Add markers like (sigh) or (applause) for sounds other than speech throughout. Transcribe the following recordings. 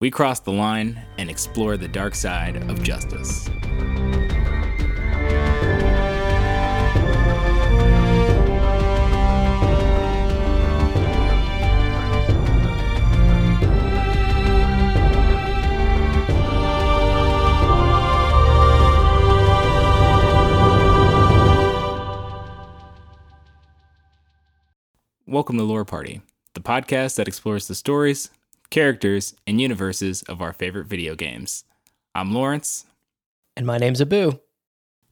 we cross the line and explore the dark side of justice. Welcome to Lore Party, the podcast that explores the stories, characters, and universes of our favorite video games. I'm Lawrence, And my name's Abu.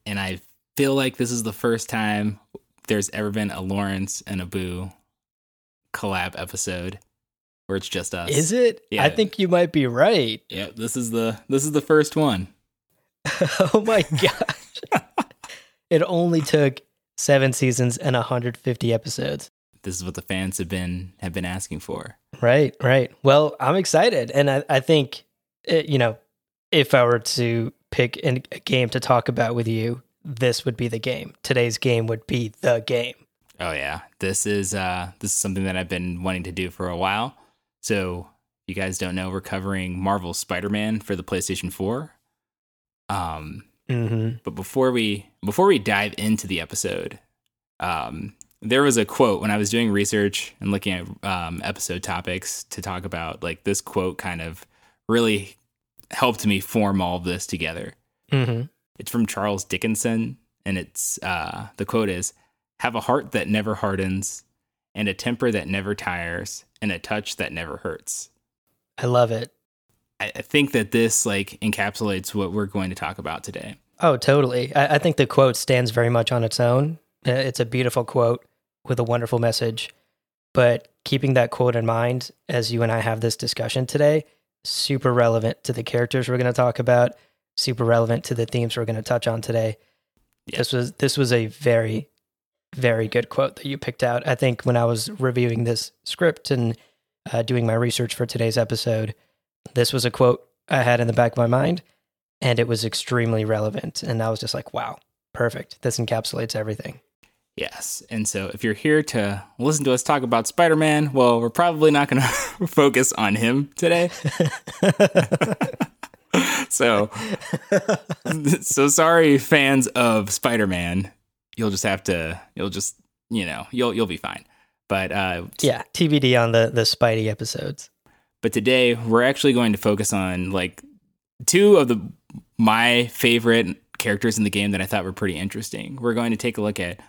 and I feel like this is the first time there's ever been a Lawrence and Abu collab episode where it's just us. Is it? Yeah. I think you might be right. Yeah, this is the this is the first one. (laughs) oh my (laughs) gosh. it only took seven seasons and 150 episodes. This is what the fans have been have been asking for. Right, right. Well, I'm excited. And I, I think, it, you know, if I were to pick an- a game to talk about with you, this would be the game. Today's game would be the game. Oh yeah, this is uh this is something that I've been wanting to do for a while. So you guys don't know, we're covering Marvel Spider-Man for the PlayStation 4. Um, Mm-hmm. but before we before we dive into the episode, um, there was a quote when I was doing research and looking at um, episode topics to talk about. Like this quote kind of really helped me form all of this together. Mm-hmm. It's from Charles Dickinson, and it's uh, the quote is: "Have a heart that never hardens, and a temper that never tires, and a touch that never hurts." I love it. I, I think that this like encapsulates what we're going to talk about today. Oh, totally. I, I think the quote stands very much on its own. Uh, It's a beautiful quote with a wonderful message. But keeping that quote in mind as you and I have this discussion today, super relevant to the characters we're going to talk about, super relevant to the themes we're going to touch on today. Yeah. This was this was a very very good quote that you picked out. I think when I was reviewing this script and uh, doing my research for today's episode, this was a quote I had in the back of my mind and it was extremely relevant. And I was just like, wow, perfect. This encapsulates everything. Yes. And so if you're here to listen to us talk about Spider Man, well, we're probably not going (laughs) to focus on him today. (laughs) so, (laughs) so sorry, fans of Spider Man. You'll just have to, you'll just, you know, you'll, you'll be fine. But, uh, yeah, TBD on the the Spidey episodes. but today we're actually going to focus on like two of the my favorite characters in the game that I thought were pretty interesting. We're going to take a look at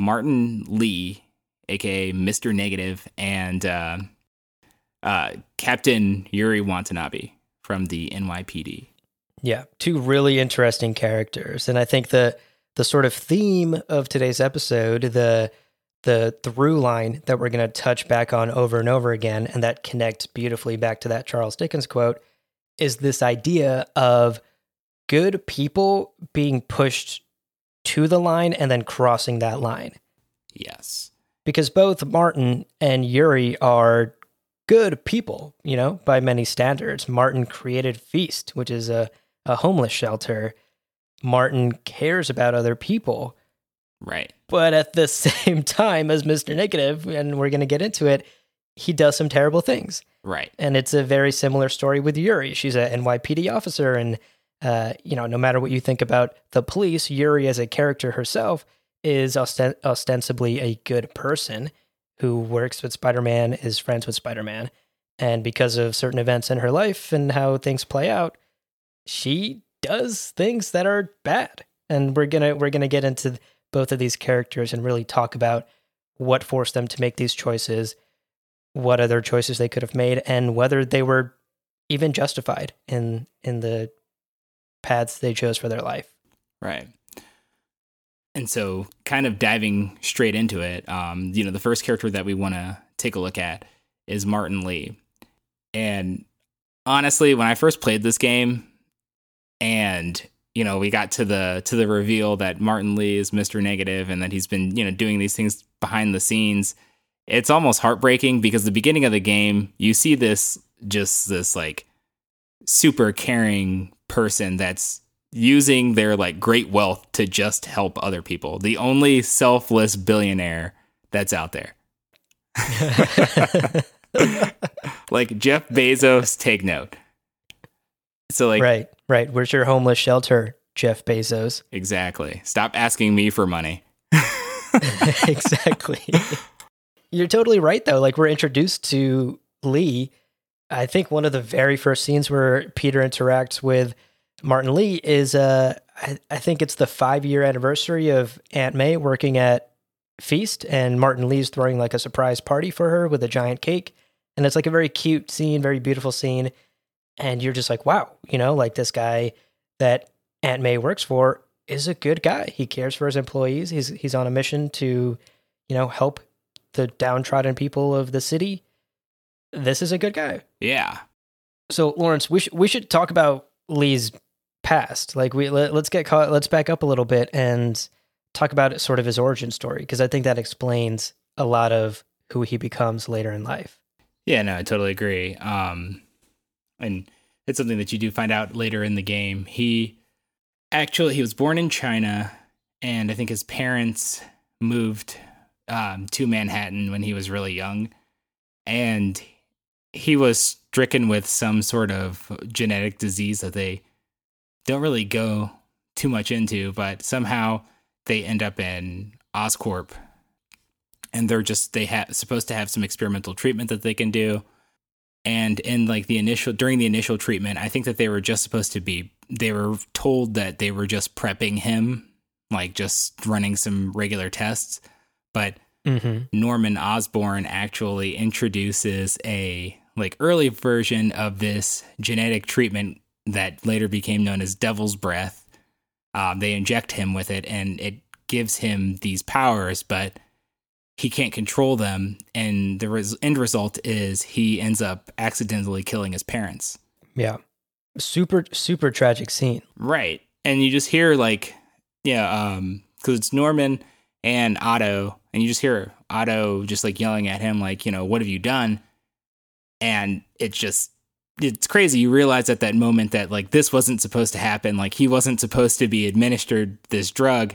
Martin Lee, aka Mister Negative, and uh, uh, Captain Yuri Watanabe from the NYPD. Yeah, two really interesting characters, and I think the the sort of theme of today's episode, the the through line that we're going to touch back on over and over again, and that connects beautifully back to that Charles Dickens quote, is this idea of good people being pushed to the line and then crossing that line. Yes. because both Martin and Yuri are good people, you know, by many standards. Martin created Feast, which is a, a homeless shelter. Martin cares about other people, Right. but at the (laughs) same time as Mr. Negative, and we're going to get into it, he does some terrible things. Right. And it's a very similar story with Yuri. She's a NYPD officer, and uh, you know, no matter what you think about the police, Yuri as a character herself is osten- ostensibly a good person who works with Spider-Man, is friends with Spider-Man, and because of certain events in her life and how things play out, she does things that are bad. And we're gonna we're gonna get into both of these characters and really talk about what forced them to make these choices what other choices they could have made and whether they were even justified in in the paths they chose for their life. Right. And so, kind of diving straight into it, um, you know, the first character that we want to take a look at is Martin Lee. And honestly, when I first played this game, and you know, we got to the to the reveal that Martin Lee is Mr. Negative and that he's been, you know, doing these things behind the scenes. It's almost heartbreaking because the beginning of the game, you see this just this like super caring person that's using their like great wealth to just help other people. The only selfless billionaire that's out there. (laughs) (laughs) like Jeff Bezos, take note. So like right, right. Where's your homeless shelter, Jeff Bezos? Exactly. Stop asking me for money. (laughs) exactly. You're totally right though. Like we're introduced to Lee. I think one of the very first scenes where Peter interacts with Martin Lee is uh I, I think it's the five year anniversary of Aunt May working at Feast and Martin Lee's throwing like a surprise party for her with a giant cake. And it's like a very cute scene, very beautiful scene and you're just like, wow, you know, like this guy that Aunt May works for is a good guy. He cares for his employees. He's he's on a mission to, you know, help the downtrodden people of the city. This is a good guy. Yeah. So Lawrence, we sh- we should talk about Lee's past. Like we let, us get caught. Let's back up a little bit and talk about sort of his origin story because I think that explains a lot of who he becomes later in life. Yeah, no, I totally agree. Um, and it's something that you do find out later in the game. He actually he was born in China, and I think his parents moved um, to Manhattan when he was really young, and he was stricken with some sort of genetic disease that they don't really go too much into, but somehow they end up in Oscorp, and they're just they have supposed to have some experimental treatment that they can do. And in like the initial during the initial treatment i think that they were just supposed to be they were told that they were just prepping him like just running some regular tests. But mm-hmm. norman osborn actually introduces a like early version of this genetic treatment that later became known as devil's breath. Um, they inject him with it and it gives him these powers but he can't control them. And the res- end result is he ends up accidentally killing his parents. Yeah. Super super tragic scene. Right. And you just hear like yeah um because it's norman and otto and you just hear otto just like yelling at him like you know what have you done and it's just it's crazy you realize at that moment that like this wasn't supposed to happen like he wasn't supposed to be administered this drug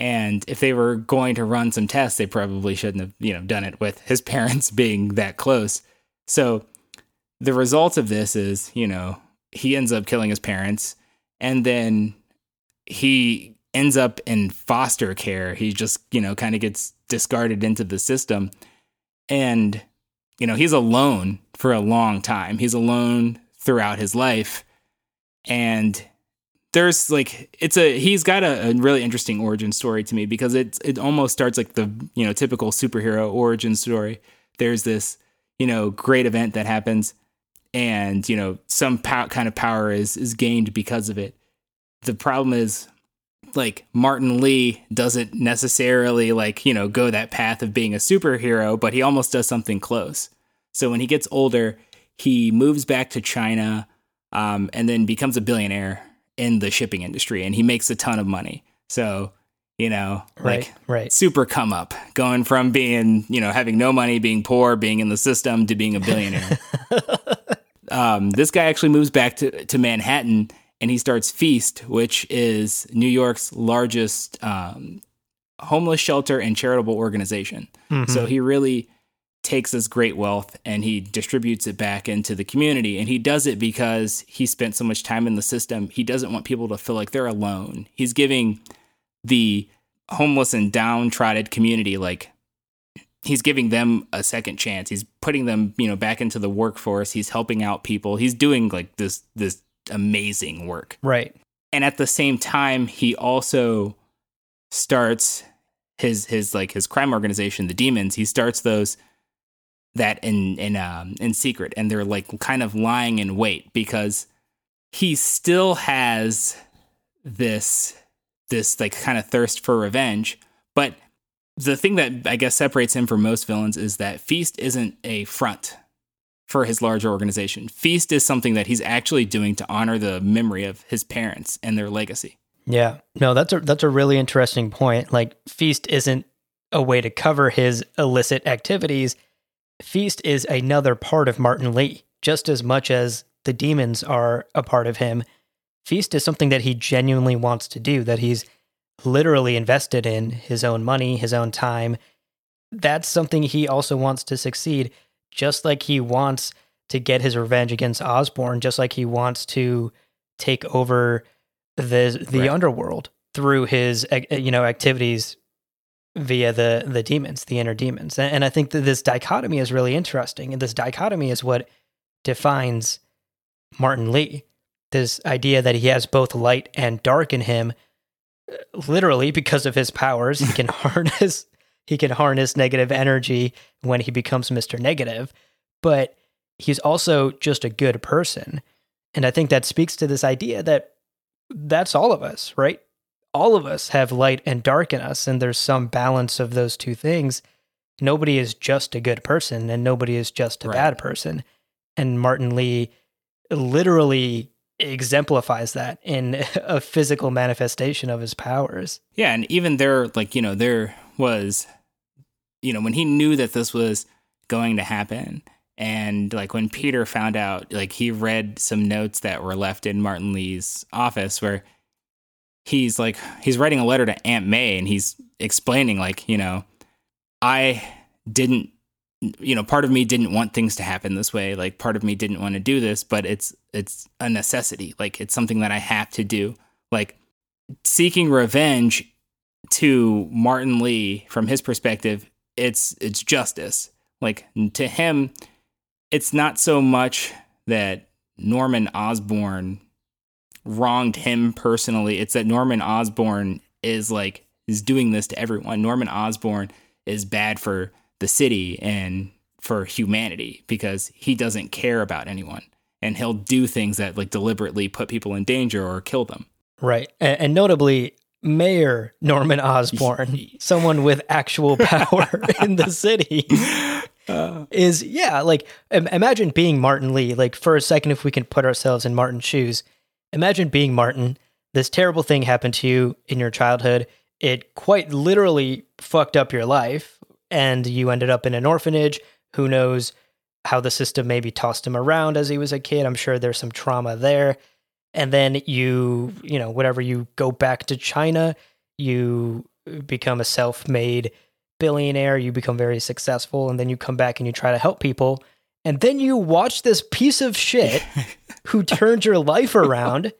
and if they were going to run some tests, they probably shouldn't have, you know, done it with his (laughs) parents being that close. So the result of this is, you know, he ends up killing his parents and then he ends up in foster care. He just, you know, kind of gets discarded into the system. And, you know, he's alone for a long time. He's alone throughout his life. And there's like it's a he's got a, a, really interesting origin story to me because it it almost starts like the you know typical superhero origin story. There's this you know great event that happens, and you know some pow- kind of power is is gained because of it. The problem is like Martin Lee doesn't necessarily like you know go that path of being a superhero, but he almost does something close. So when he gets older, he moves back to China um, and then becomes a billionaire in the shipping industry and he makes a ton of money. So, you know, right, like right. super come up going from being, you know, having no money, being poor, being in the system to being a billionaire. (laughs) um, this guy actually moves back to, to Manhattan and he starts Feast, which is New York's largest um, homeless shelter and charitable organization. Mm-hmm. So he really takes his great wealth and he distributes it back into the community. And he does it because he spent so much time in the system. He doesn't want people to feel like they're alone. He's giving the homeless and downtrodden community like he's giving them a second chance. He's putting them, you know, back into the workforce. He's helping out people. He's doing like this this amazing work. Right. And at the same time, he also starts his his like his crime organization, the Demons. He starts those that in in um in secret and they're like kind of lying in wait because he still has this this like kind of thirst for revenge but the thing that i guess separates him from most villains is that feast isn't a front for his larger organization. Feast is something that he's actually doing to honor the memory of his parents and their legacy. Yeah. No, that's a that's a really interesting point. Like Feast isn't a way to cover his illicit activities. Feast is another part of Martin Lee, just as much as the demons are a part of him. Feast is something that he genuinely wants to do, that he's literally invested in his own money, his own time. That's something he also wants to succeed, just like he wants to get his revenge against Osborn, just like he wants to take over the the Right. underworld through his you know activities via the the demons, the inner demons. And, and I think that this dichotomy is really interesting. And this dichotomy is what defines Martin Lee. This idea that he has both light and dark in him, uh, literally because of his powers, he can (laughs) harness he can harness negative energy when he becomes Mr. Negative, but he's also just a good person. And I think that speaks to this idea that that's all of us, right? All of us have light and dark in us, and there's some balance of those two things. Nobody is just a good person, and nobody is just a Right. bad person. And Martin Lee literally exemplifies that in (laughs) a physical manifestation of his powers. Yeah, and even there, like you know, there was, you know, when he knew that this was going to happen, and like when Peter found out, like he read some notes that were left in Martin Lee's office where he's like he's writing a letter to Aunt May, and he's explaining like you know, I didn't. You know, part of me didn't want things to happen this way. Like, part of me didn't want to do this, but it's it's a necessity. Like, it's something that I have to do. Like, seeking revenge to Martin Lee from his perspective, it's it's justice. Like to him, it's not so much that Norman Osborn wronged him personally. It's that Norman Osborn is like is doing this to everyone. Norman Osborn is bad for the city and for humanity because he doesn't care about anyone and he'll do things that like deliberately put people in danger or kill them. Right. And, and notably, Mayor Norman (laughs) Osborn, someone with actual (laughs) power in the city, uh. is, yeah, like im- imagine being Martin Lee. Like, for a second, if we can put ourselves in Martin's shoes, imagine being Martin. This terrible thing happened to you in your childhood. It quite literally fucked up your life, and you ended up in an orphanage. Who knows how the system maybe tossed him around as he was a kid? I'm sure there's some trauma there and then you you know whatever you go back to china you become a self-made billionaire you become very successful and then you come back and you try to help people. And then you watch this piece of shit (laughs) who turned your life around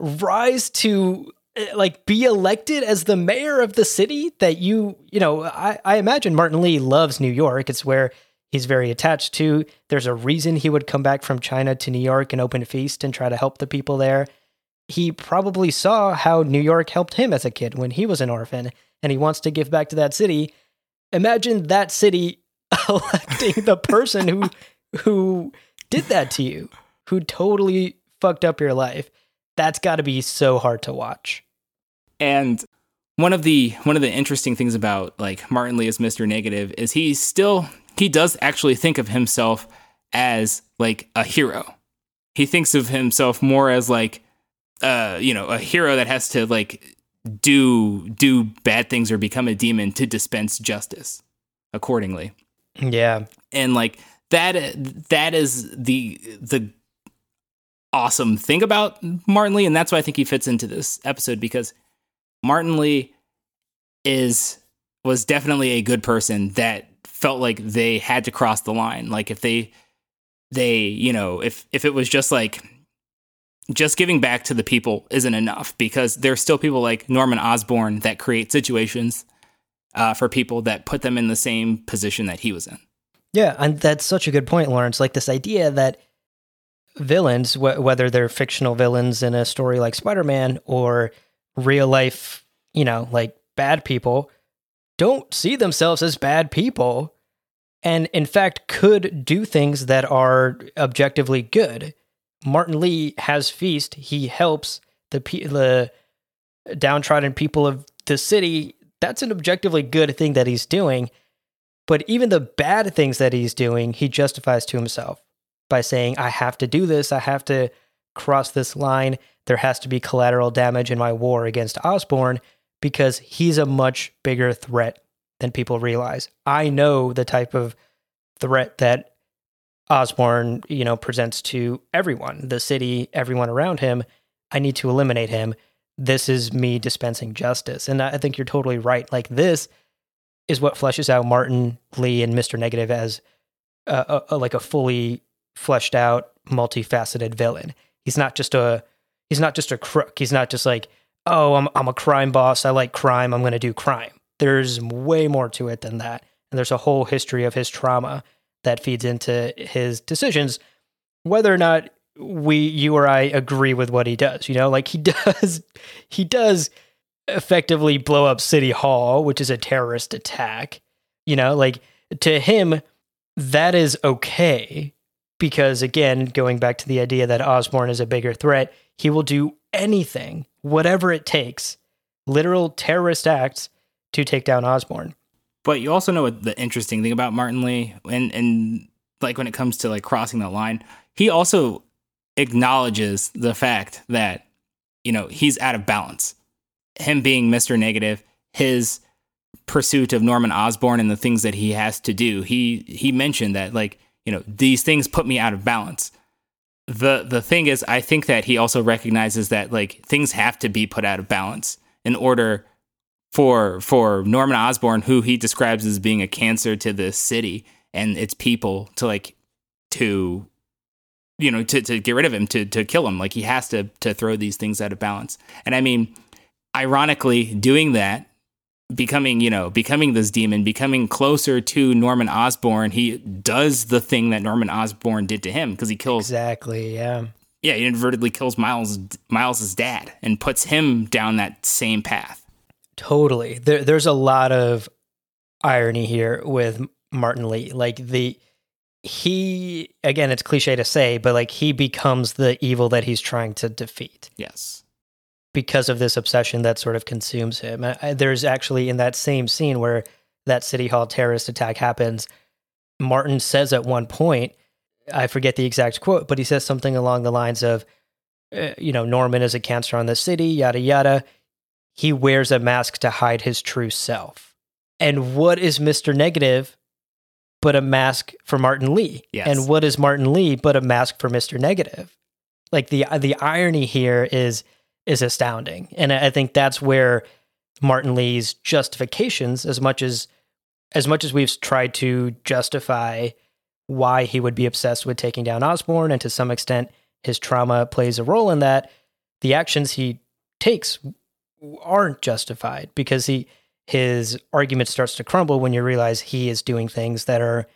rise to eh, like be elected as the mayor of the city that you you know I, I imagine martin lee loves new york. It's where he's very attached to. There's a reason he would come back from china to new york and open a feast and try to help the people there. He probably saw how new york helped him as a kid when he was an orphan and he wants to give back to that city. Imagine that city (laughs) electing the person who who did that to you who totally fucked up your life. That's got to be so hard to watch. And one of the one of the interesting things about like Martin Lee as Mr. Negative is he's still he does actually think of himself as like a hero. He thinks of himself more as like uh you know, a hero that has to like do do bad things or become a demon to dispense justice accordingly. yeah And like that that is the the awesome thing about Martin Lee and that's why I think he fits into this episode because Martin Lee is was definitely a good person that felt like they had to cross the line. Like if they they, you know, if if it was just like just giving back to the people isn't enough because there's still people like Norman Osborn that create situations uh, for people that put them in the same position that he was in. Yeah, and that's such a good point, Lawrence. Like this idea that villains, wh- whether they're fictional villains in a story like Spider Man or real life, you know, like bad people, don't see themselves as bad people. And in fact, could do things that are objectively good. Martin Lee has Feast. He helps the the downtrodden people of the city. That's an objectively good thing that he's doing. But even the bad things that he's doing, he justifies to himself. by saying, I have to do this, I have to cross this line, there has to be collateral damage in my war against Osborn because he's a much bigger threat than people realize. I know the type of threat that Osborn, you know, presents to everyone, the city, everyone around him. I need to eliminate him. This is me dispensing justice. And I think you're totally right. Like this is what fleshes out Martin Lee and Mr. Negative as a, a, like a fully fleshed out, multifaceted villain. He's not just a he's not just a crook. He's not just like, oh, I'm I'm a crime boss. I like crime. I'm going to do crime. There's way more to it than that. And there's a whole history of his trauma that feeds into his decisions, whether or not we you or I agree with what he does. You know, like he (laughs) does he does effectively blow up City Hall, which is a terrorist attack. You know, like to him, that is okay because again, going back to the idea that Osborn is a bigger threat, he will do anything, whatever it takes, literal terrorist acts to take down Osborn. But you also know what the interesting thing about Martin Lee and and like when it comes to like crossing the line, he also acknowledges the fact that you know, he's out of balance. Him being Mr. Negative, his pursuit of Norman Osborn and the things that he has to do. He he mentioned that like, you know, these things put me out of balance. The the thing is I think that he also recognizes that like things have to be put out of balance in order for for Norman Osborn, who he describes as being a cancer to the city and its people, to like to you know to, to get rid of him to to kill him. Like he has to to throw these things out of balance. And i mean ironically doing that becoming you know becoming this demon becoming closer to norman osborn he does the thing that norman osborn did to him because he kills Exactly. Yeah. yeah he inadvertently kills miles miles's dad and puts him down that same path Totally. There, there's a lot of irony here with Martin Lee. Like the he again, it's cliche to say, but like he becomes the evil that he's trying to defeat yes because of this obsession that sort of consumes him. I, I- there's actually in that same scene where that city hall terrorist attack happens, Martin says at one point, I forget the exact quote, but he says something along the lines of, uh, you know, Norman is a cancer on the city, yada yada. He wears a mask to hide his true self. And what is Mr. Negative but a mask for Martin Lee? Yes. And what is Martin Lee but a mask for Mr. Negative? Like the the irony here is is astounding. And I think that's where Martin Lee's justifications, as much as as much as we've tried to justify why he would be obsessed with taking down Osborn, and to some extent his trauma plays a role in that, the actions he takes aren't justified because he his argument starts to crumble when you realize he is doing things that are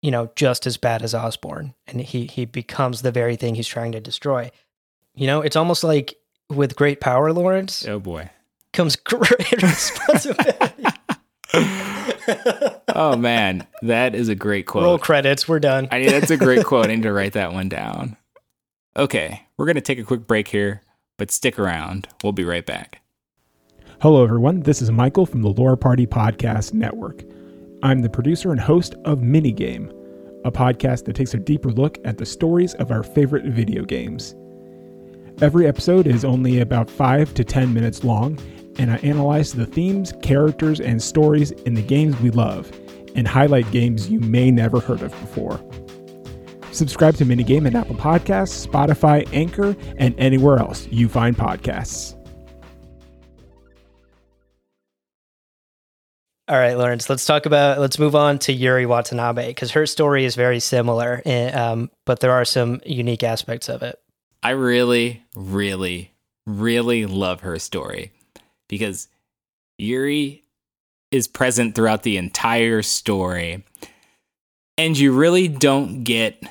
you know just as bad as Osborn and he he becomes the very thing he's trying to destroy. You know, it's almost like with great power, Lawrence, oh boy comes great (laughs) responsibility. (laughs) oh man that is a great quote Roll credits, we're done. I that's a great quote. I need to (laughs) write that one down. Okay, we're going to take a quick break here, but stick around. We'll be right back. Hello, everyone. This is Michael from the Lore Party Podcast Network. I'm the producer and host of Minigame, a podcast that takes a deeper look at the stories of our favorite video games. Every episode is only about 5 to 10 minutes long, and I analyze the themes, characters, and stories in the games we love, and highlight games you may never heard of before. Subscribe to Minigame at Apple Podcasts, Spotify, Anchor, and anywhere else you find podcasts. All right, Lawrence, let's talk about, let's move on to Yuri Watanabe because her story is very similar, eh, um, but there are some unique aspects of it. I really, really, really love her story because Yuri is present throughout the entire story. And you really don't get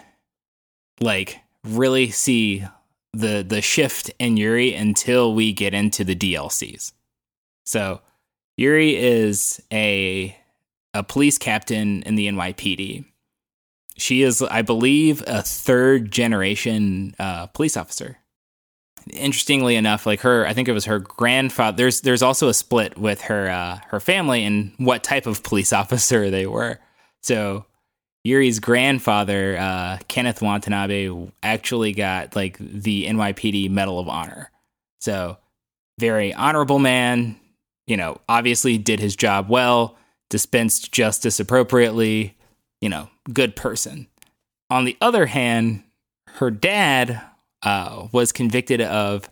like really see the the shift in Yuri until we get into the DLCs. So Yuri is a a police captain in the NYPD. She is, I believe, a third generation uh, police officer. Interestingly enough, like her, I think it was her grandfather. There's there's also a split with her uh, her family and what type of police (laughs) officer they were. So Yuri's grandfather, uh, Kenneth Watanabe, actually got like the NYPD Medal of Honor. So, very honorable man. You know, obviously did his job well, dispensed justice appropriately. You know, good person. On the other hand, her dad uh, was convicted of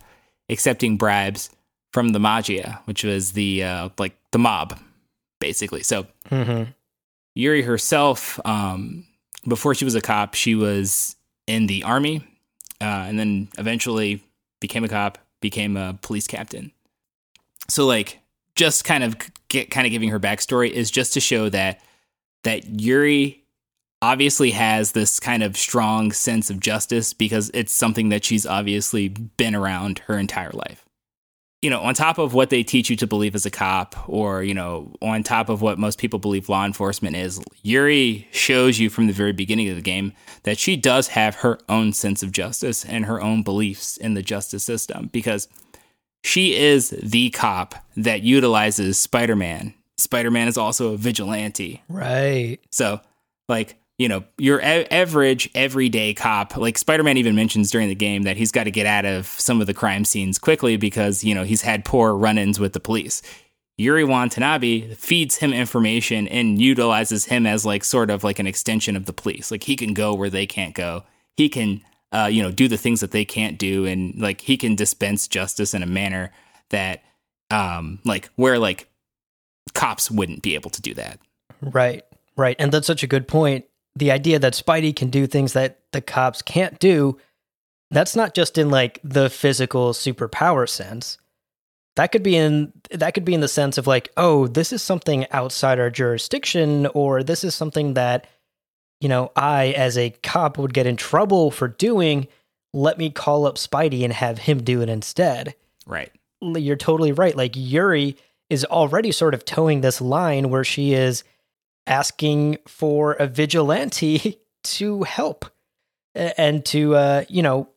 accepting bribes from the Maggia, which was the uh, like the mob, basically. So Mm-hmm. Yuri herself, um, before she was a cop, she was in the army, uh, and then eventually became a cop, became a police captain. So, like, just kind of get kind of giving her backstory is just to show that that Yuri obviously has this kind of strong sense of justice because it's something that she's obviously been around her entire life you know, on top of what they teach you to believe as a cop, or, you know, on top of what most people believe law enforcement is, Yuri shows you from the very beginning of the game that she does have her own sense of justice and her own beliefs in the justice system because she is the cop that utilizes Spider Man. Spider Man is also a vigilante. Right. So, like, you know, your a- average everyday cop, like Spider Man even mentions during the game that he's got to get out of some of the crime scenes quickly because, you know, he's had poor run ins with the police. Yuri Watanabe feeds him information and utilizes him as like sort of like an extension of the police. Like he can go where they can't go. He can, uh, you know, do the things that they can't do, and like he can dispense justice in a manner that, um, like where like cops wouldn't be able to do that. Right. Right. And that's such a good point. The idea that Spidey can do things that the cops can't do, that's not just in like the physical superpower sense. That could be in that could be in the sense of like, oh, this is something outside our jurisdiction, or this is something that, you know, I as a cop would get in trouble for doing. Let me call up Spidey and have him do it instead. Right. you're totally right. Like Yuri is already sort of toeing this line where she is asking for a vigilante (laughs) to help and to uh, you know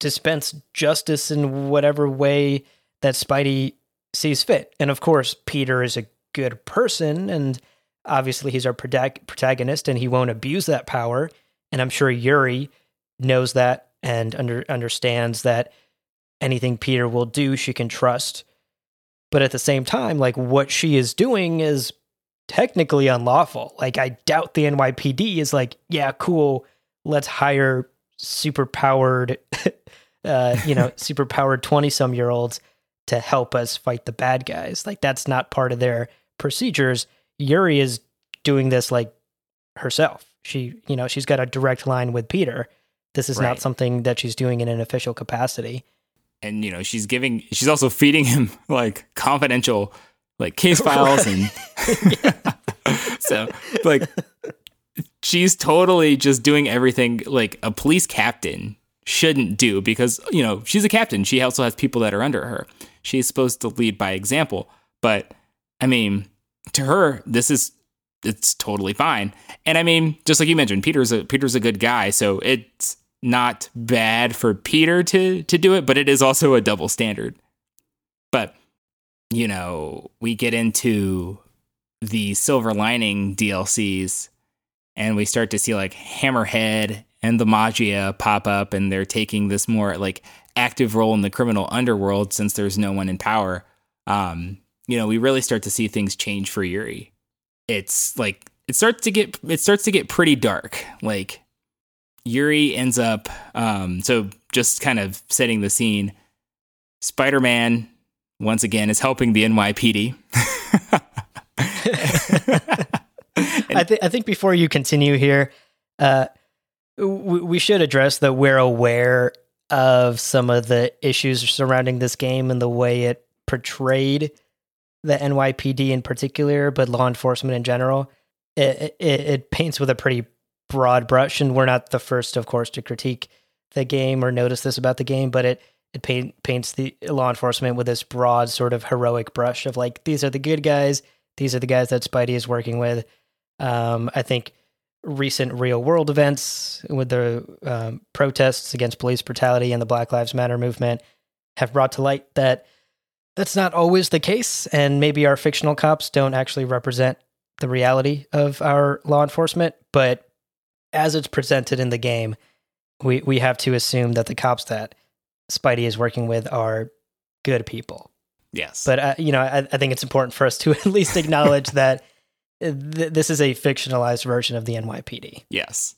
dispense justice in whatever way that Spidey sees fit. And of course, Peter is a good person and obviously he's our protagonist and he won't abuse that power. And I'm sure Yuri knows that and under understands that anything Peter will do, she can trust. But at the same time, like what she is doing is technically unlawful. Like I doubt the NYPD is like, yeah, cool, let's hire super powered (laughs) uh, you know, (laughs) super powered 20 some year olds to help us fight the bad guys. Like that's not part of their procedures. Yuri is doing this like herself. She, you know, she's got a direct line with Peter. This is Right. not something that she's doing in an official capacity. and you know she's giving she's also feeding him (laughs) like confidential like case (laughs) files and (laughs) so like she's totally just doing everything like a police captain shouldn't do because you know she's a captain. She also has people that are under her. She's supposed to lead by example. But i mean to her this is it's totally fine. And i mean just like you mentioned peter's a peter's a good guy. So it's not bad for peter to to do it but it is also a double standard. But you know we get into the silver lining dlcs and we start to see like hammerhead and the Maggia pop up and they're taking this more like active role in the criminal underworld since there's no one in power. Um you know we really start to see things change for yuri. It's like it starts to get it starts to get pretty dark. Like yuri ends up um so just kind of setting the scene spider-man once again is helping the nypd (laughs) I think I think before you continue here, uh, we should address that we're aware of some of the issues surrounding this game and the way it portrayed the NYPD in particular, but law enforcement in general. It, it, it paints with a pretty broad brush, and we're not the first, of course, to critique the game or notice this about the game, but it it paint, paints the law enforcement with this broad sort of heroic brush of like these are the good guys, these are the guys that Spidey is working with. Um, I think recent real world events with the um, protests against police brutality and the Black Lives Matter movement have brought to light that that's not always the case, and maybe our fictional cops don't actually represent the reality of our law enforcement. But as it's presented in the game, we we have to assume that the cops that Spidey is working with are good people. Yes. But uh, you know, I, I think it's important for us to (laughs) at least acknowledge that th- this is a fictionalized version of the NYPD. Yes.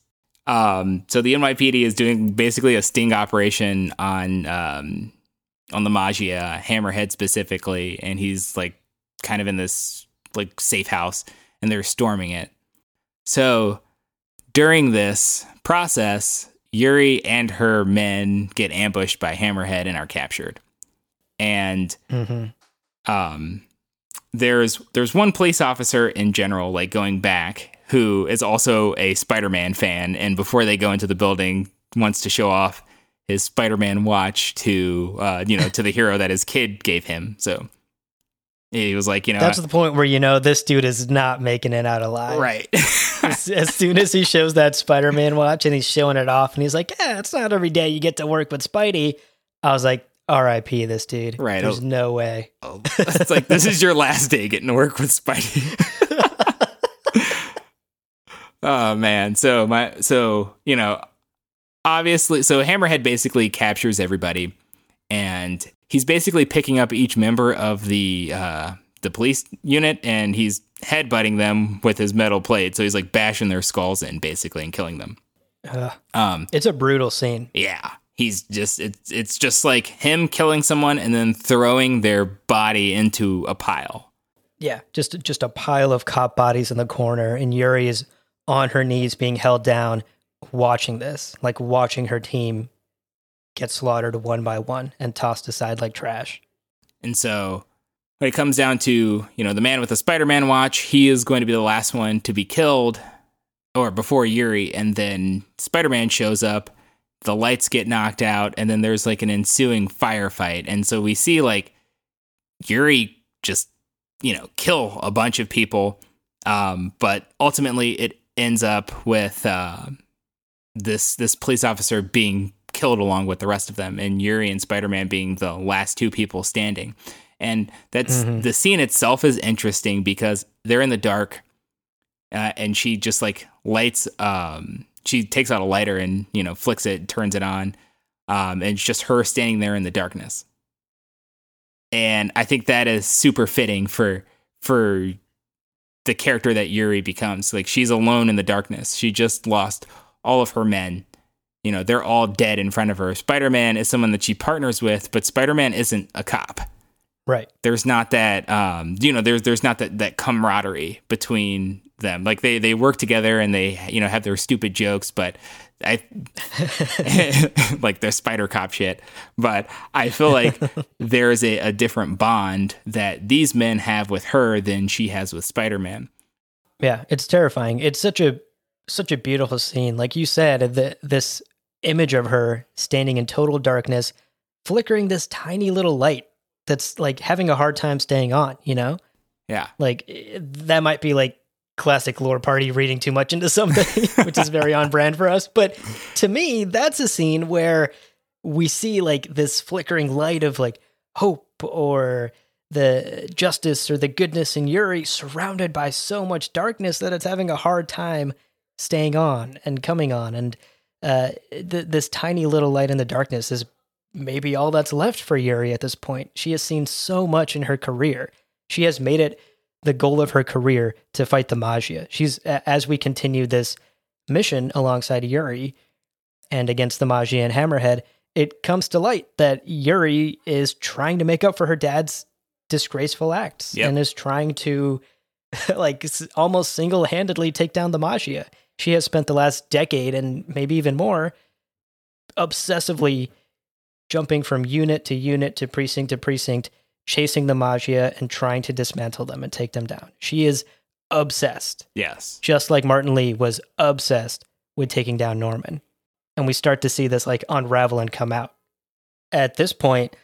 Um, so the NYPD is doing basically a sting operation on um, on the Maggia, Hammerhead specifically, and he's like kind of in this like safe house, and they're storming it. So during this process, Yuri and her men get ambushed by Hammerhead and are captured. And Mm-hmm. um there's there's one police officer in general like going back who is also a Spider-Man fan and before they go into the building wants to show off his Spider-Man watch to uh you know to the hero that his kid gave him. So he was like, you know, That's the point where you know this dude is not making it out alive. right. (laughs) as, as soon as he shows that Spider-Man watch and he's showing it off, and he's like, "Yeah, it's not every day you get to work with Spidey." I was like, "R.I.P. This dude." Right. There's no way. Oh, oh. it's like this is your last day getting to work with Spidey. (laughs) oh man. So my so you know obviously so Hammerhead basically captures everybody and he's basically picking up each member of the uh the police unit and he's headbutting them with his metal plate. So he's like bashing their skulls in basically and killing them. Ugh. Um it's a brutal scene. yeah. He's just it's it's just like him killing someone and then throwing their body into a pile. Yeah, just just a pile of cop bodies in the corner, and Yuri is on her knees, being held down, watching this, like watching her team get slaughtered one by one and tossed aside like trash. And so when it comes down to, you know, the man with the Spider-Man watch, he is going to be the last one to be killed or before Yuri and then Spider-Man shows up, the lights get knocked out and then there's like an ensuing firefight. And so we see like Yuri just, you know, kill a bunch of people. Um, but ultimately it ends up with uh, this this police officer being killed along with the rest of them and Yuri and Spider-Man being the last two people standing. And that's Mhm. the scene itself is interesting because they're in the dark uh, and she just like lights um she takes out a lighter and you know flicks it turns it on um and it's just her standing there in the darkness and i think that is super fitting for for the character that yuri becomes like she's alone in the darkness she just lost all of her men you know they're all dead in front of her spider-man is someone that she partners with but spider-man isn't a cop Right. there's not that um you know there's there's not that that camaraderie between them like they they work together and they you know have their stupid jokes but i (laughs) like their spider cop shit but i feel like (laughs) there's a, a different bond that these men have with her than she has with spider-man Yeah, it's terrifying. It's such a such a beautiful scene. Like you said, the, this image of her standing in total darkness, flickering this tiny little light that's like having a hard time staying on, you know? yeah Like eh, that might be like classic lore party reading too much into something, (laughs) which is very on brand for us. But to me, that's a scene where we see like this flickering light of like hope or the justice or the goodness in Yuri surrounded by so much darkness that it's having a hard time staying on and coming on. And uh, th- this tiny little light in the darkness is maybe all that's left for Yuri at this point. She has seen so much in her career. She has made it the goal of her career to fight the Maggia. She's as we continue this mission alongside Yuri and against the Maggia and Hammerhead, it comes to light that Yuri is trying to make up for her dad's disgraceful acts Yep. and is trying to (laughs) like almost single-handedly take down the Maggia. She has spent the last decade and maybe even more obsessively jumping from unit to unit to precinct to precinct, chasing the Maggia and trying to dismantle them and take them down. She is obsessed, yes just like Martin Lee was obsessed with taking down Norman. And we start to see this like unravel and come out. At this point,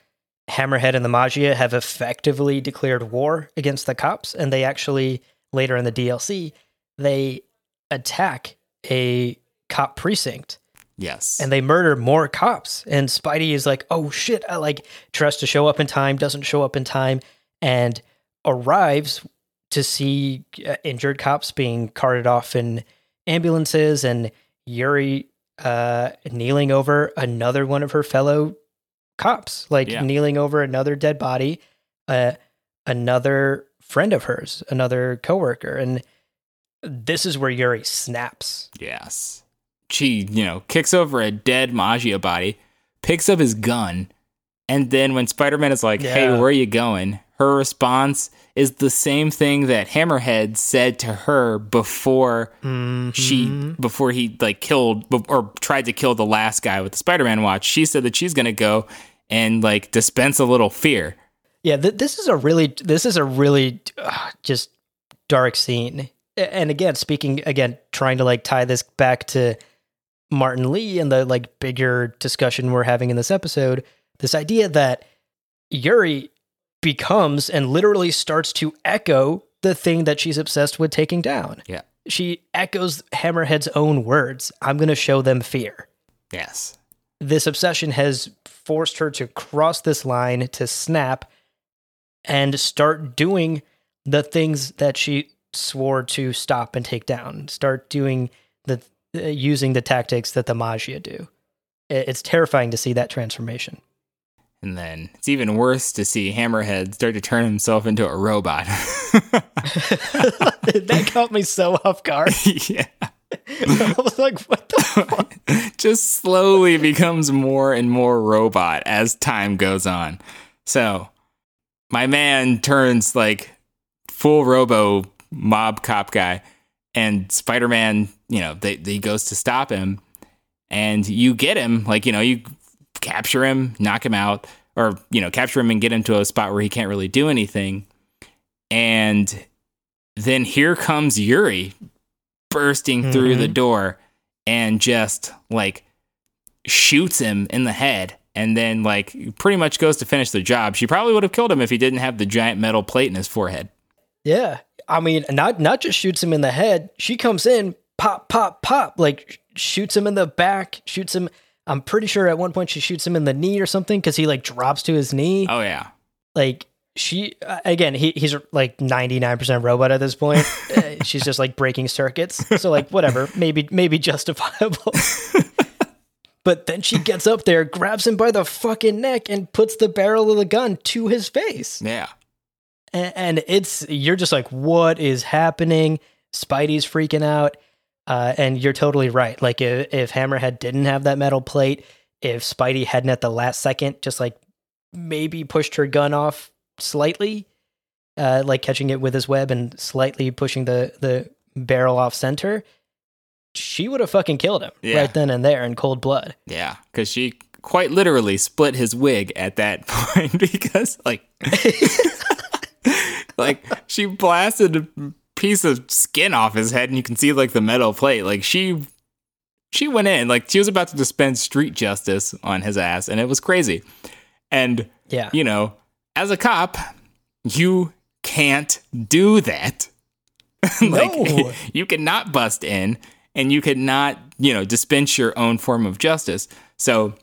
Hammerhead and the Maggia have effectively declared war against the cops, and they actually later in the DLC they attack a cop precinct yes and they murder more cops. And Spidey is like, "Oh shit!" I like tries to show up in time, doesn't show up in time, and arrives to see uh, injured cops being carted off in ambulances. And Yuri uh, kneeling over another one of her fellow cops, like Yeah. kneeling over another dead body, uh, another friend of hers, another coworker, and this is where Yuri snaps. Yes. She, you know, kicks over a dead Maggia body, picks up his gun, and then when Spider Man is like, hey, where are you going? Her response is the same thing that Hammerhead said to her before she Mhm. before he like killed or tried to kill the last guy with the Spider-Man watch. She said that she's going to go and like dispense a little fear. Yeah, th- this is a really this is a really uh, just dark scene. And again, speaking again, trying to like tie this back to Martin Lee and the like bigger discussion we're having in this episode, this idea that Yuri becomes and literally starts to echo the thing that she's obsessed with taking down. Yeah. She echoes Hammerhead's own words. I'm going to show them fear Yes. this obsession has forced her to cross this line to snap and start doing the things that she swore to stop and take down start doing the uh, using the tactics that the Maggia do I- it's terrifying to see that transformation And then it's even worse to see Hammerhead start to turn himself into a robot. (laughs) that caught me so off guard (laughs) yeah. i was like what the fuck (laughs) Just slowly becomes more and more robot as time goes on. So, my man turns like full robo mob cop guy, and Spider Man, you know, they, he goes to stop him, and you get him, like, you know, you capture him, knock him out, or, you know, capture him and get him to a spot where he can't really do anything. And then here comes Yuri bursting through the mm-hmm. door and just like shoots him in the head and then like pretty much goes to finish the job. She probably would have killed him if he didn't have the giant metal plate in his forehead. Yeah. I mean, not not just shoots him in the head. She comes in, pop, pop, pop, like shoots him in the back, shoots him. I'm pretty sure at one point she shoots him in the knee or something because he like drops to his knee. Oh yeah. Like she again, he, he's like 99% robot at this point. (laughs) Uh, She's just like breaking circuits. So like whatever, maybe maybe justifiable. (laughs) but then she gets up there, grabs him by the fucking neck, and puts the barrel of the gun to his face Yeah. And, and it's you're just like what is happening spidey's freaking out uh, and you're totally right like if, if hammerhead didn't have that metal plate if spidey hadn't at the last second just like maybe pushed her gun off slightly uh, like catching it with his web and slightly pushing the the barrel off center she would have fucking killed him Yeah. right then and there in cold blood Yeah. Cause she quite literally split his wig at that (laughs) point because like (laughs) (laughs) (laughs) like she blasted a piece of skin off his head and you can see like the metal plate. Like she she went in, like she was about to dispense street justice on his ass, and it was crazy. And yeah you know, as a cop, you can't do that. (laughs) like No. you cannot bust in and you cannot, you know, dispense your own form of justice. So,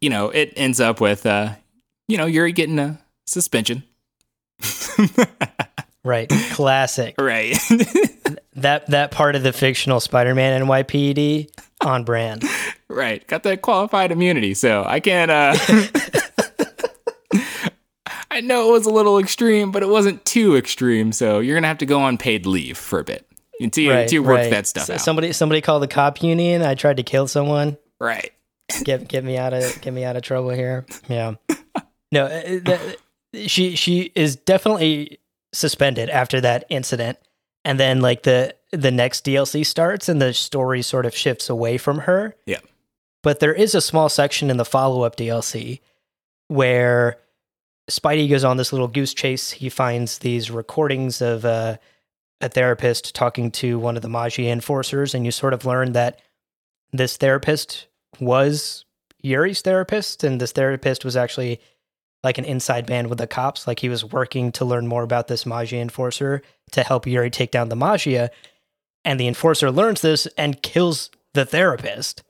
you know, it ends up with uh, you know, you're getting a suspension. (laughs) right classic right. (laughs) that that part of the fictional Spider-Man NYPD on brand. right. Got that qualified immunity, so I can't uh (laughs) I know it was a little extreme, but it wasn't too extreme, so you're gonna have to go on paid leave for a bit until you, right, until you work right. that stuff So out. Somebody somebody called the cop union. I tried to kill someone. right. Get get me out of get me out of trouble here. Yeah. No, uh, the, she she is definitely suspended after that incident, and then like the the next DLC starts and the story sort of shifts away from her. Yeah. But there is a small section in the follow up DLC where Spidey goes on this little goose chase. He finds these recordings of uh, a therapist talking to one of the Maggia enforcers, and you sort of learn that this therapist was Yuri's therapist, and this therapist was actually like an inside man with the cops. Like he was working to learn more about this Maggia enforcer to help Yuri take down the Maggia. And the enforcer learns this and kills the therapist.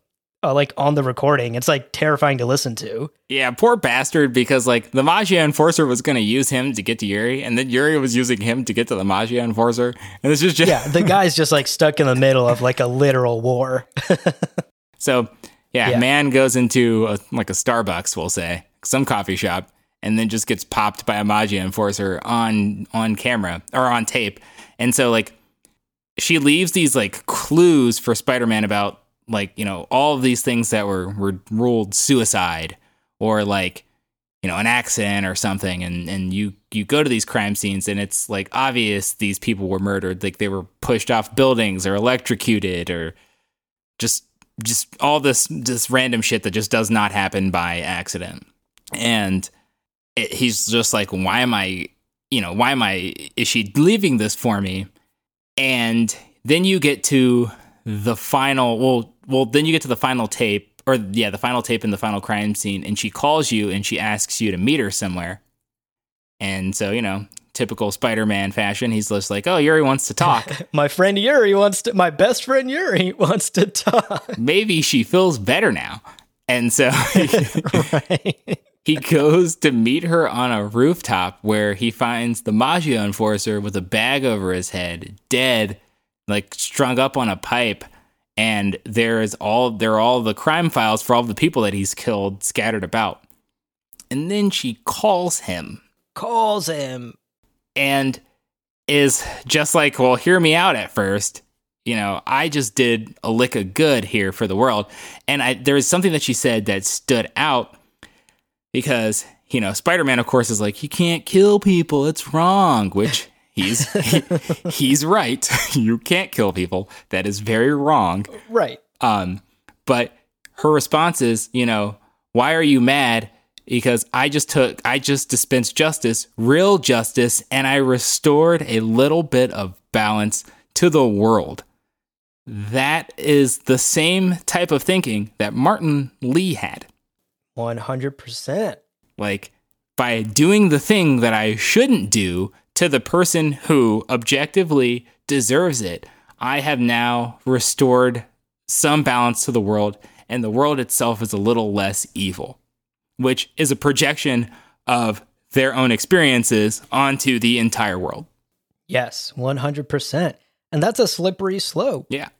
uh, like on the recording. It's like terrifying to listen to. Yeah, poor bastard, because like the Maggia Enforcer was going to use him to get to Yuri, and then Yuri was using him to get to the Maggia Enforcer. And this is just. Yeah, the guy's just like stuck in the middle of like a literal war. (laughs) so, yeah, Yeah. man goes into a, like a Starbucks, we'll say, some coffee shop, and then just gets popped by a Maggia Enforcer on on camera or on tape. And so, like, she leaves these like clues for Spider-Man about like you know all of these things that were were ruled suicide or like you know an accident or something. And and you you go to these crime scenes and it's like obvious these people were murdered. Like they were pushed off buildings or electrocuted or just just all this this random shit that just does not happen by accident. And it, he's just like why am i you know why am i is she leaving this for me and then you get to the final well well then you get to the final tape or yeah the final tape in the final crime scene and she calls you and she asks you to meet her somewhere and so you know typical spider-man fashion he's just like oh yuri wants to talk (laughs) my friend Yuri wants to. My best friend Yuri (laughs) wants to talk. maybe she feels better now and so (laughs) right. He (laughs) goes to meet her on a rooftop where he finds the Maggia enforcer with a bag over his head, dead, like strung up on a pipe. And there is all there are all the crime files for all the people that he's killed scattered about. And then she calls him Calls him. and is just like, well, hear me out at first. You know, I just did a lick of good here for the world. And I there was something that she said that stood out because, you know, Spider-Man of course is like, you can't kill people, it's wrong, which he's he- (laughs) he's right. (laughs) you can't kill people. That is very wrong. Right. Um, but her response is, you know, why are you mad? Because I just took, I just dispensed justice, real justice, and I restored a little bit of balance to the world. That is the same type of thinking that Martin Lee had. One hundred percent. Like, by doing the thing that I shouldn't do to the person who objectively deserves it, I have now restored some balance to the world, and the world itself is a little less evil, which is a projection of their own experiences onto the entire world. Yes, one hundred percent. And that's a slippery slope. Yeah.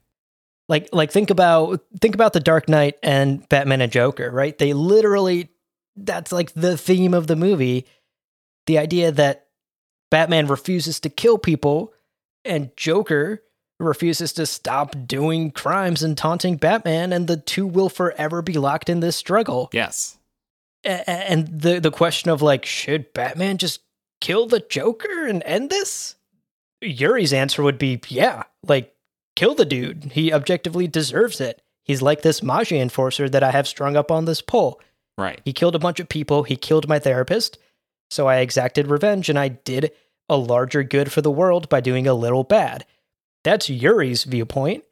Like like think about think about the Dark Knight and Batman and Joker, right? They literally that's like the theme of the movie. The idea that Batman refuses to kill people and Joker refuses to stop doing crimes and taunting Batman and the two will forever be locked in this struggle. Yes. And the the question of like should Batman just kill the Joker and end this? Yuri's answer would be yeah, like kill the dude. He objectively deserves it. He's like this Maggia enforcer that I have strung up on this pole. Right. He killed a bunch of people. He killed my therapist. So I exacted revenge and I did a larger good for the world by doing a little bad. That's Yuri's viewpoint.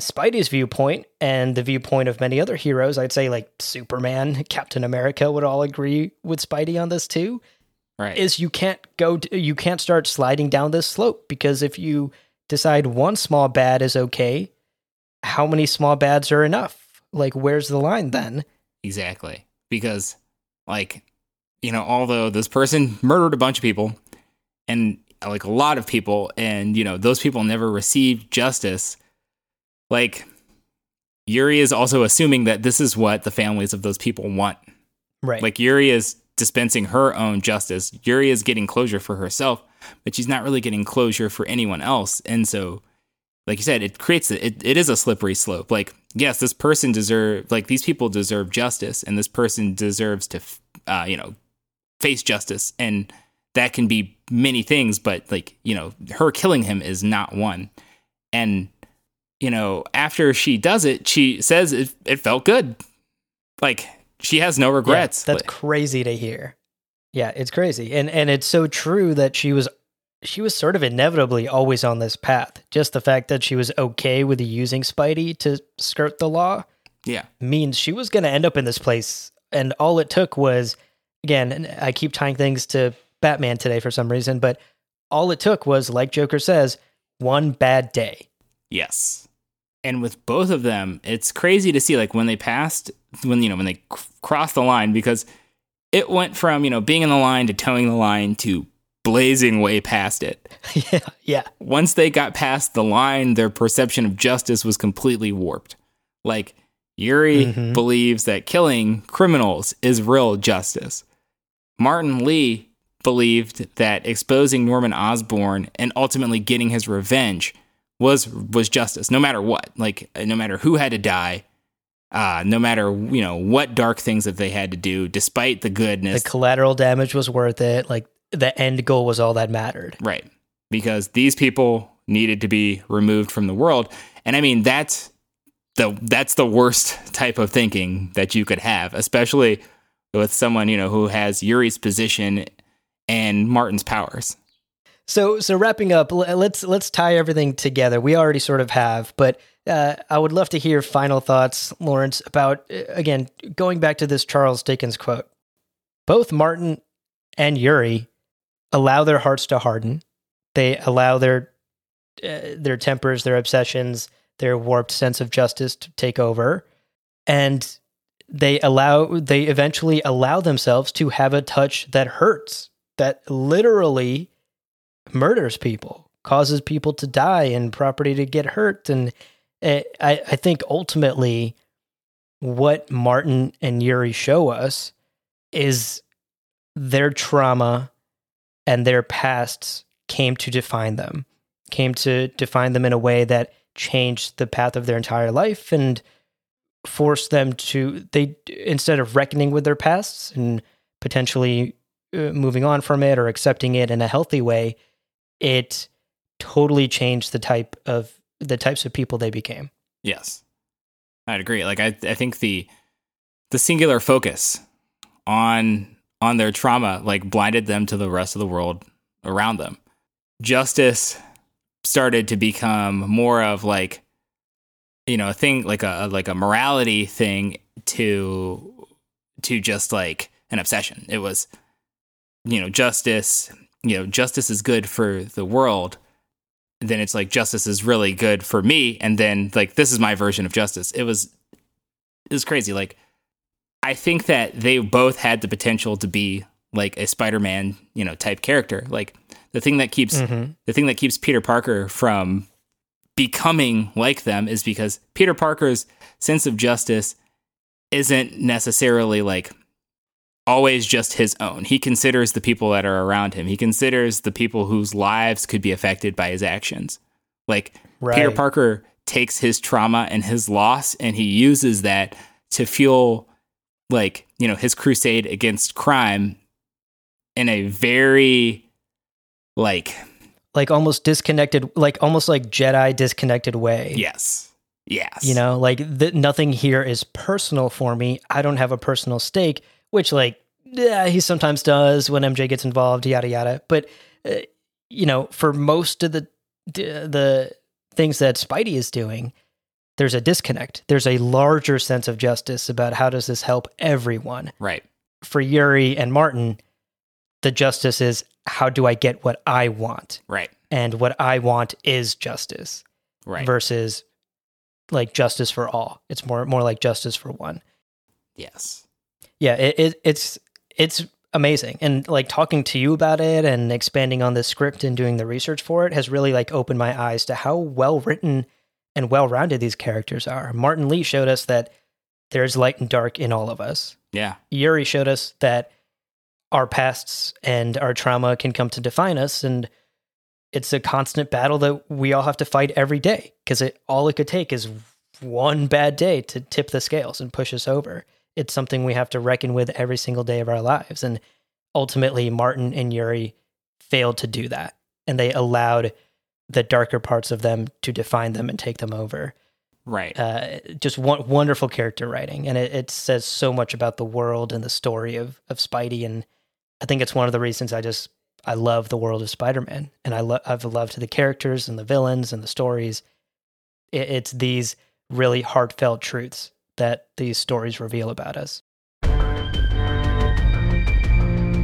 Spidey's viewpoint and the viewpoint of many other heroes, I'd say like Superman, Captain America would all agree with Spidey on this too, Right. is you can't go to, you can't start sliding down this slope because if you decide one small bad is okay, how many small bads are enough? Like where's the line then? Exactly. Because, like, you know, although this person murdered a bunch of people and like a lot of people, and, you know, those people never received justice, like, Yuri is also assuming that this is what the families of those people want. Right. Like, Yuri is dispensing her own justice. Yuri is getting closure for herself, but she's not really getting closure for anyone else. And so, like you said, it creates a, it, it is a slippery slope. Like, yes, this person deserve like these people deserve justice, and this person deserves to, uh, you know, face justice, and that can be many things. But like, you know, her killing him is not one. And you know, after she does it, she says it, it felt good. Like she has no Yeah, regrets. that's Like, crazy to hear. Yeah, it's crazy. And and it's so true that she was she was sort of inevitably always on this path. Just the fact that she was okay with using Spidey to skirt the law yeah, means she was going to end up in this place and all it took was again, and I keep tying things to Batman today for some reason, but all it took was like Joker says, one bad day. yes, And with both of them, it's crazy to see like when they passed, when you know when they c- crossed the line, because it went from you know being in the line to toeing the line to blazing way past it. (laughs) yeah, yeah. Once they got past the line, their perception of justice was completely warped. Like Yuri Mhm. believes that killing criminals is real justice. Martin Lee believed that exposing Norman Osborn and ultimately getting his revenge was was justice, no matter what. Like no matter who had to die, uh, no matter you know what dark things that they had to do, despite the goodness, The collateral damage was worth it. Like the end goal was all that mattered. Right. Because these people needed to be removed from the world. And I mean that's the that's the worst (laughs) type of thinking that you could have, especially with someone, you know, who has Yuri's position and Martin's powers. So so wrapping up, let's let's tie everything together. We already sort of have, but uh, I would love to hear final thoughts, Lawrence, about uh, again going back to this Charles Dickens quote. Both Martin and Yuri allow their hearts to harden. They allow their uh, their tempers, their obsessions, their warped sense of justice to take over, and they allow they eventually allow themselves to have a touch that hurts, that literally murders people, causes people to die and property to get hurt. And I, I think ultimately what Martin and Yuri show us is their trauma and their pasts came to define them, came to define them in a way that changed the path of their entire life and forced them to they instead of reckoning with their pasts and potentially uh, moving on from it or accepting it in a healthy way it totally changed the type of the types of people they became Yes. I'd agree. Like I I think the the singular focus on on their trauma like blinded them to the rest of the world around them. Justice started to become more of like you know, a thing like a like a morality thing to to just like an obsession. It was you know, justice, you know, justice is good for the world then it's like justice is really good for me. And then like this is my version of justice. It was it was crazy. Like i think that they both had the potential to be like a spider-man you know type character. Like the thing that keeps Mhm. the thing that keeps peter parker from becoming like them is because peter parker's sense of justice isn't necessarily like always just his own. He considers the people that are around him. He considers the people whose lives could be affected by his actions. Like Peter Parker takes his trauma and his loss and he uses that to fuel like, you know, his crusade against crime in a very like like almost disconnected like almost like jedi disconnected way yes. Yes. you know like th- nothing here is personal for me i don't have a personal stake which like yeah he sometimes does when mj gets involved yada yada but uh, you know for most of the the things that spidey is doing there's a disconnect there's a larger sense of justice about how does this help everyone Right. for yuri and martin the justice is how do i get what i want Right. and what i want is justice Right. versus like justice for all. It's more more like justice for one. yes. Yeah, it, it it's it's amazing. And like talking to you about it and expanding on the script and doing the research for it has really like opened my eyes to how well written and well rounded these characters are. Martin Lee showed us that there's light and dark in all of us. Yeah. Yuri showed us that our pasts and our trauma can come to define us and it's a constant battle that we all have to fight every day because it all it could take is one bad day to tip the scales and push us over. It's something we have to reckon with every single day of our lives and ultimately Martin and Yuri failed to do that and they allowed the darker parts of them to define them and take them over Right. uh, just one, wonderful character writing, and it, it says so much about the world and the story of of Spidey. And I think it's one of the reasons I just I love the world of Spider Man, and I lo- I've loved the characters and the villains and the stories. It, it's these really heartfelt truths that these stories reveal about us.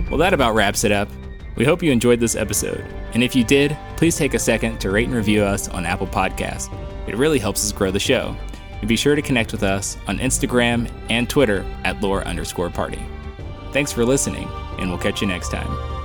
Well, that about wraps it up. We hope you enjoyed this episode. And if you did, please take a second to rate and review us on Apple Podcasts. It really helps us grow the show. And be sure to connect with us on Instagram and Twitter at lore underscore party. Thanks for listening, and we'll catch you next time.